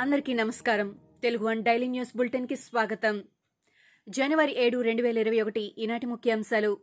అందరికీ నమస్కారం. Telugu one daily news బులెటిన్కి స్వాగతం. జనవరి ఏడు రెండు వేల ఇరవై ఒకటి ఈనాటి ముఖ్యాంశాలు.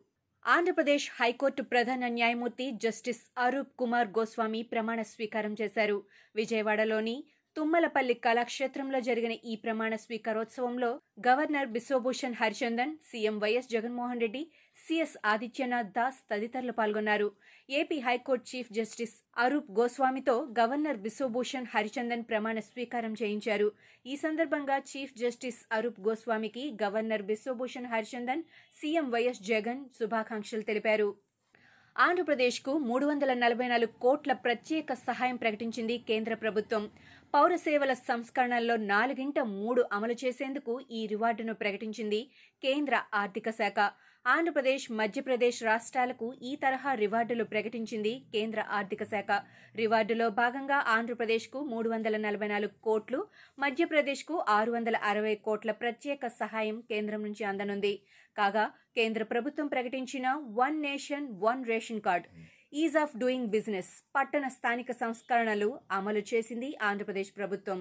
ఆంధ్రప్రదేశ్ హైకోర్టు ప్రధాన న్యాయమూర్తి జస్టిస్ అరూప్ కుమార్ గోస్వామి ప్రమాణ స్వీకారం చేశారు. విజయవాడలోని తుమ్మలపల్లి కళాక్షేత్రంలో జరిగిన ఈ ప్రమాణ స్వీకారోత్సవంలో governor Biswabhusan Harichandan CM YS Jaganmohan Reddy CS Adityanath Das తదితరులు పాల్గొన్నారు. AP high court chief justice Arup గోస్వామితో governor Biswabhusan Harichandan ప్రమాణ స్వీకారం చేయించారు. ఈ సందర్భంగా చీఫ్ జస్టిస్ అరూప్ గోస్వామికి governor Biswabhusan Harichandan CM YS Jagan శుభాకాంక్షలు తెలిపారు. ఆంధ్రప్రదేశ్కు మూడు వందల నలభై నాలుగు కోట్ల ప్రత్యేక సహాయం ప్రకటించింది కేంద్ర ప్రభుత్వం. పౌర సేవల సంస్కరణల్లో నాలుగింట మూడు అమలు చేసేందుకు ఈ రివార్డును ప్రకటించింది కేంద్ర ఆర్థిక శాఖ. ఆంధ్రప్రదేశ్ మధ్యప్రదేశ్ రాష్ట్రాలకు ఈ తరహా రివార్డులు ప్రకటించింది కేంద్ర ఆర్థిక శాఖ. రివార్డులో భాగంగా ఆంధ్రప్రదేశ్కు మూడు వందల నలభై నాలుగు కోట్లు మధ్యప్రదేశ్కు ఆరు వందల అరవై కోట్ల ప్రత్యేక సహాయం కేంద్రం నుంచి అందనుంది. కాగా కేంద్ర ప్రభుత్వం ప్రకటించిన one nation one ration card. Ease of doing business పట్టణ స్థానిక సంస్కరణలు అమలు చేసింది ఆంధ్రప్రదేశ్ ప్రభుత్వం.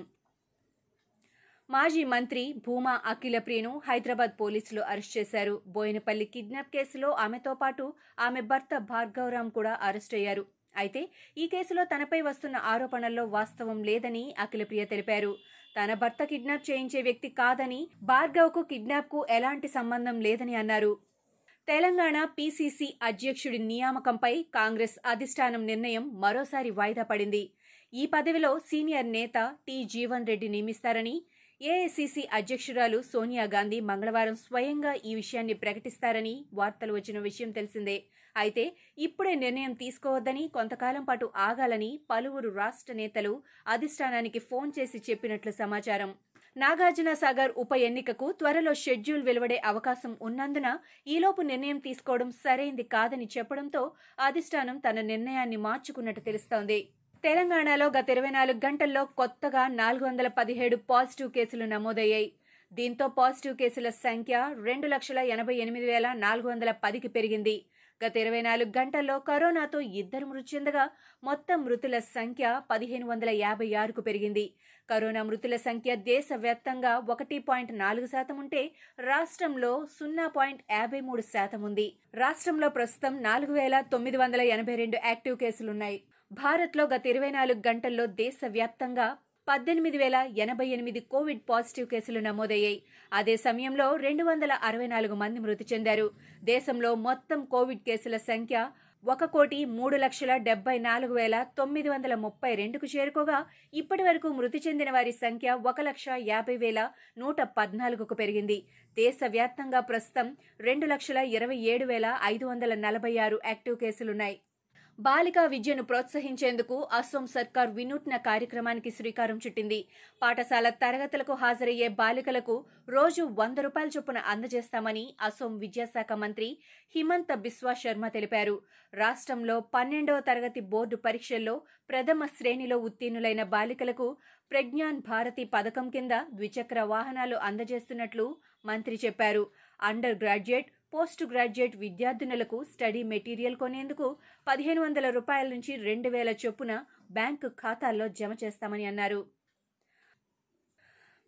మాజీ మంత్రి భూమా అఖిలప్రియను హైదరాబాద్ పోలీసులు అరెస్ట్ చేశారు. బోయినపల్లి కిడ్నాప్ కేసులో ఆమెతో పాటు ఆమె భర్త భార్గవరామ్ కూడా అరెస్ట్ అయ్యారు. అయితే ఈ కేసులో తనపై వస్తున్న ఆరోపణల్లో వాస్తవం లేదని అఖిలప్రియ తెలిపారు. తన భర్త కిడ్నాప్ చేయించే వ్యక్తి కాదని భార్గవ్కు కిడ్నాప్కు ఎలాంటి సంబంధం లేదని అన్నారు. తెలంగాణ పీసీసీ అధ్యక్షుడి నియామకంపై కాంగ్రెస్ అధిష్టానం నిర్ణయం మరోసారి వాయిదా పడింది. ఈ పదవిలో సీనియర్ నేత టి జీవన్ రెడ్డి నియమిస్తారని ఏఐసీసీ అధ్యక్షురాలు సోనియా గాంధీ మంగళవారం స్వయంగా ఈ విషయాన్ని ప్రకటిస్తారని వార్తలు వచ్చిన విషయం తెలిసిందే. అయితే ఇప్పుడే నిర్ణయం తీసుకోవద్దని కొంతకాలం పాటు ఆగాలని పలువురు రాష్ట్ర నేతలు అధిష్టానానికి ఫోన్ చేసి చెప్పినట్లు సమాచారం. నాగార్జున సాగర్ ఉప ఎన్నికకు త్వరలో షెడ్యూల్ వెలువడే అవకాశం ఉన్నందున ఈలోపు నిర్ణయం తీసుకోవడం సరైంది కాదని చెప్పడంతో అధిష్టానం తన నిర్ణయాన్ని మార్చుకున్నట్టు తెలుస్తోంది. తెలంగాణలో గత ఇరవై నాలుగు గంటల్లో కొత్తగా నాలుగు వందల పదిహేడు పాజిటివ్ కేసులు నమోదయ్యాయి. దీంతో పాజిటివ్ కేసుల సంఖ్య రెండు లక్షల ఎనభై ఎనిమిది వేల నాలుగు వందల పదికి పెరిగింది. గత ఇరవై నాలుగు గంటల్లో కరోనాతో ఇద్దరు మృతి చెందగా మొత్తం మృతుల సంఖ్య పదిహేను వందల యాభై ఆరుకు పెరిగింది. కరోనా మృతుల సంఖ్య దేశవ్యాప్తంగా ఒకటి పాయింట్ నాలుగు శాతం ఉంటే రాష్ట్రంలో సున్నా పాయింట్ యాభై మూడు శాతం ఉంది. రాష్ట్రంలో ప్రస్తుతం నాలుగు వేల తొమ్మిది వందల ఎనభై రెండు యాక్టివ్ కేసులున్నాయి. భారత్లో గత ఇరవై నాలుగు గంటల్లో దేశవ్యాప్తంగా పద్దెనిమిది వేల ఎనభై ఎనిమిది కోవిడ్ పాజిటివ్ కేసులు నమోదయ్యాయి. అదే సమయంలో రెండు వందల అరవై నాలుగు మంది మృతి చెందారు. దేశంలో మొత్తం కోవిడ్ కేసుల సంఖ్య ఒక కోటి మూడు లక్షల డెబ్బై నాలుగు వేల తొమ్మిది వందల ముప్పై రెండుకు చేరుకోగా ఇప్పటి వరకు మృతి చెందిన వారి సంఖ్య ఒక లక్ష యాభై వేల నూట పద్నాలుగుకు పెరిగింది. దేశవ్యాప్తంగా ప్రస్తుతం రెండు లక్షల ఇరవై ఏడు వేల ఐదు వందల నలభై ఆరు యాక్టివ్ కేసులున్నాయి. బాలికా విద్యను ప్రోత్సహించేందుకు అసోం సర్కార్ వినూత్న కార్యక్రమానికి శ్రీకారం చుట్టింది. పాఠశాల తరగతులకు హాజరయ్యే బాలికలకు రోజు వంద రూపాయల చొప్పున అందజేస్తామని అసోం విద్యాశాఖ మంత్రి హిమంత బిస్వా శర్మ తెలిపారు. రాష్ట్రంలో పన్నెండవ తరగతి బోర్డు పరీక్షల్లో ప్రథమ శ్రేణిలో ఉత్తీర్ణులైన బాలికలకు ప్రజ్ఞాన్ భారతి పథకం కింద ద్విచక్ర వాహనాలు అందజేస్తున్నట్లు మంత్రి చెప్పారు. అండర్ గ్రాడ్యుయేట్ పోస్ట్ గ్రాడ్యుయేట్ విద్యార్థినులకు స్టడీ మెటీరియల్ కొనేందుకు పదిహేను వందల రూపాయల నుంచి రెండు వేల చొప్పున బ్యాంకు ఖాతాల్లో జమ చేస్తామని అన్నారు.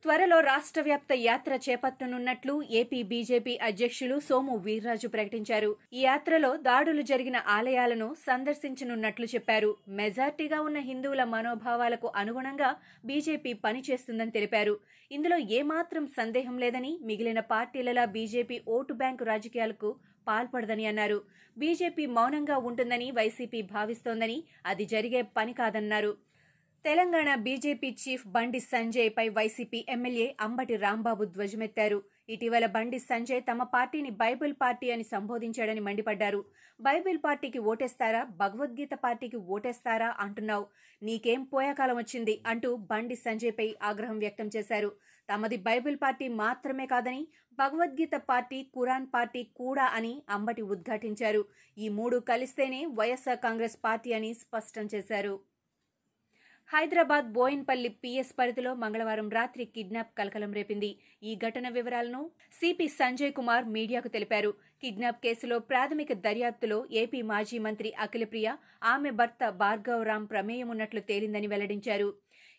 త్వరలో రాష్ట్ర వ్యాప్త యాత్ర చేపట్టనున్నట్లు ఏపీ బీజేపీ అధ్యక్షులు సోము వీర్రాజు ప్రకటించారు. ఈ యాత్రలో దాడులు జరిగిన ఆలయాలను సందర్శించనున్నట్లు చెప్పారు. మెజార్టీగా ఉన్న హిందువుల మనోభావాలకు అనుగుణంగా బీజేపీ పనిచేస్తుందని తెలిపారు. ఇందులో ఏమాత్రం సందేహం లేదని మిగిలిన పార్టీలలా బీజేపీ ఓటు బ్యాంకు రాజకీయాలకు పాల్పడదని అన్నారు. బీజేపీ మౌనంగా ఉంటుందని వైసీపీ భావిస్తోందని అది జరిగే పని కాదన్నారు. తెలంగాణ బీజేపీ చీఫ్ బండి సంజయ్ పై వైసీపీ ఎమ్మెల్యే అంబటి రాంబాబు ధ్వజమెత్తారు. ఇటీవల బండి సంజయ్ తమ పార్టీని బైబిల్ పార్టీ అని సంబోధించాడని మండిపడ్డారు. బైబిల్ పార్టీకి ఓటేస్తారా? భగవద్గీత పార్టీకి ఓటేస్తారా అంటున్నావు. నీకేం పోయాకాలం వచ్చింది అంటూ బండి సంజయ్ పై ఆగ్రహం వ్యక్తం చేశారు. తమది బైబిల్ పార్టీ మాత్రమే కాదని భగవద్గీత పార్టీ కురాన్ పార్టీ కూడా అని అంబటి ఉద్ఘాటించారు. ఈ మూడు కలిస్తేనే వైఎస్సార్ కాంగ్రెస్ పార్టీ అని స్పష్టం చేశారు. హైదరాబాద్ బోయిన్పల్లి పిఎస్ పరిధిలో మంగళవారం రాత్రి కిడ్నాప్ కలకలం రేపింది. ఈ ఘటన వివరాలను సిపి సంజయ్ కుమార్ మీడియాకు తెలిపారు. కిడ్నాప్ కేసులో ప్రాథమిక దర్యాప్తులో ఏపీ మాజీ మంత్రి అఖిలప్రియ ఆమె భర్త భార్గవ్ రామ్ ప్రమేయం ఉన్నట్లు తేలిందని వెల్లడించారు.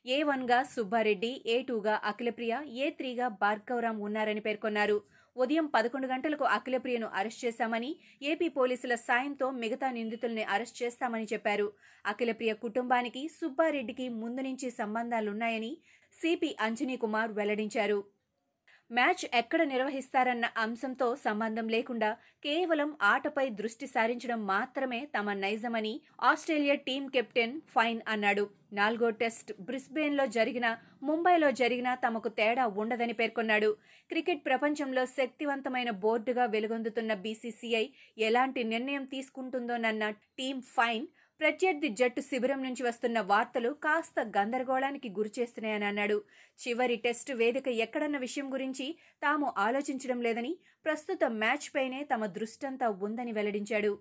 ఏ వన్గా సుబ్బారెడ్డి ఏ టూగా అఖిలప్రియ ఏ త్రీగా భార్గవరాం ఉన్నారని పేర్కొన్నారు. ఉదయం పదకొండు గంటలకు అఖిలప్రియను అరెస్ట్ చేశామని ఏపీ పోలీసుల సాయంతో మిగతా నిందితుల్ని అరెస్ట్ చేస్తామని చెప్పారు. అఖిలప్రియ కుటుంబానికి సుబ్బారెడ్డికి ముందు నుంచి సంబంధాలున్నాయని సిపి అంజనీ కుమార్ వెల్లడించారు. మ్యాచ్ ఎక్కడ నిర్వహిస్తారన్న అంశంతో సంబంధం లేకుండా కేవలం ఆటపై దృష్టి సారించడం మాత్రమే తమ నైజమని ఆస్ట్రేలియా టీం కెప్టెన్ ఫైన్ అన్నాడు. నాలుగో టెస్ట్ బ్రిస్బేన్లో జరిగిన ముంబైలో జరిగిన తమకు తేడా ఉండదని పేర్కొన్నాడు. క్రికెట్ ప్రపంచంలో శక్తివంతమైన బోర్డుగా వెలుగొందుతున్న బీసీసీఐ ఎలాంటి నిర్ణయం తీసుకుంటుందోనన్న టీం ఫైన్ ప్రత్యర్థి జట్టు శిబిరం నుంచి వస్తున్న వార్తలు కాస్త గందరగోళానికి గురిచేస్తున్నాయని అన్నాడు. చివరి టెస్టు వేదిక ఎక్కడన్న విషయం గురించి తాము ఆలోచించడం లేదని ప్రస్తుత మ్యాచ్ పైనే తమ దృష్టంతా ఉందని వెల్లడించాడు.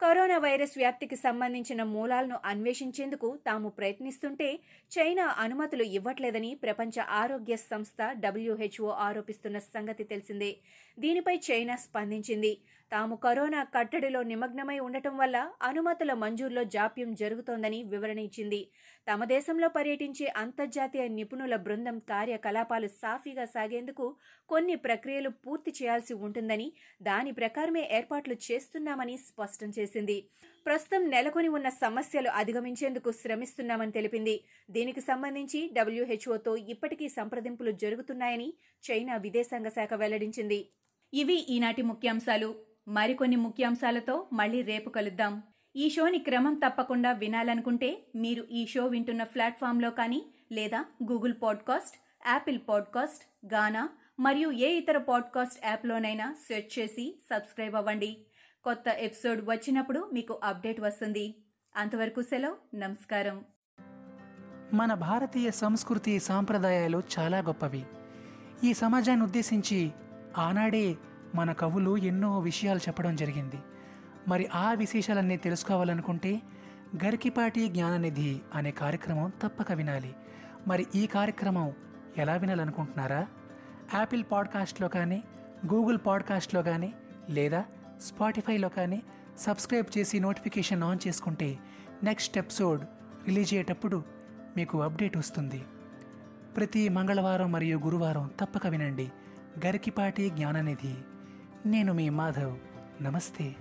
కరోనా వైరస్ వ్యాప్తికి సంబంధించిన మూలాలను అన్వేషించేందుకు తాము ప్రయత్నిస్తుంటే చైనా అనుమతులు ఇవ్వట్లేదని ప్రపంచ ఆరోగ్య సంస్థ డబ్ల్యూహెచ్ఓ ఆరోపిస్తున్న సంగతి తెలిసిందే. దీనిపై చైనా స్పందించింది. తాము కరోనా కట్టడిలో నిమగ్నమై ఉండటం వల్ల అనుమతుల మంజూరులో జాప్యం జరుగుతోందని వివరణ ఇచ్చింది. తమ దేశంలో పర్యటించే అంతర్జాతీయ నిపుణుల బృందం కార్యకలాపాలు సాఫీగా సాగేందుకు కొన్ని ప్రక్రియలు పూర్తి చేయాల్సి ఉంటుందని దాని ప్రకారమే ఏర్పాట్లు చేస్తున్నామని స్పష్టం చేసింది. ప్రస్తుతం నెలకొని ఉన్న సమస్యలు అధిగమించేందుకు శ్రమిస్తున్నామని తెలిపింది. దీనికి సంబంధించి డబ్ల్యూహెచ్ఓతో ఇప్పటికీ సంప్రదింపులు జరుగుతున్నాయని చైనా విదేశాంగ శాఖ వెల్లడించింది. ఇవి ఈనాటి ముఖ్యాంశాలు. మరికొన్ని ముఖ్యాంశాలతో మళ్ళీ రేపు కలుద్దాం. ఈ షోని క్రమం తప్పకుండా వినాలనుకుంటే మీరు ఈ షో వింటున్న ప్లాట్ఫామ్లో కానీ లేదా Google podcast Apple podcast Gaana మరియు ఏ ఇతర పాడ్కాస్ట్ యాప్లోనైనా సెర్చ్ చేసి సబ్స్క్రైబ్ అవ్వండి. కొత్త ఎపిసోడ్ వచ్చినప్పుడు మీకు అప్డేట్ వస్తుంది. అంతవరకు సెలవు. నమస్కారం. మన భారతీయ సంస్కృతి సాంప్రదాయాలు చాలా గొప్పవి. ఈ సమాజాన్ని ఉద్దేశించి ఆనాడే మన కవులు ఎన్నో విషయాలు చెప్పడం జరిగింది. మరి ఆ విశేషాలన్నీ తెలుసుకోవాలనుకుంటే గరికిపాటి జ్ఞాననిధి అనే కార్యక్రమం తప్పక వినాలి. మరి ఈ కార్యక్రమం ఎలా వినాలనుకుంటున్నారా? యాపిల్ పాడ్కాస్ట్లో కానీ గూగుల్ పాడ్కాస్ట్లో కానీ లేదా స్పాటిఫైలో కానీ సబ్స్క్రైబ్ చేసి నోటిఫికేషన్ ఆన్ చేసుకుంటే నెక్స్ట్ ఎపిసోడ్ రిలీజ్ అయ్యేటప్పుడు మీకు అప్డేట్ వస్తుంది. ప్రతి మంగళవారం మరియు గురువారం తప్పక వినండి. గరికిపాటి జ్ఞాననిధి. నేను మీ మాధవ్. నమస్తే.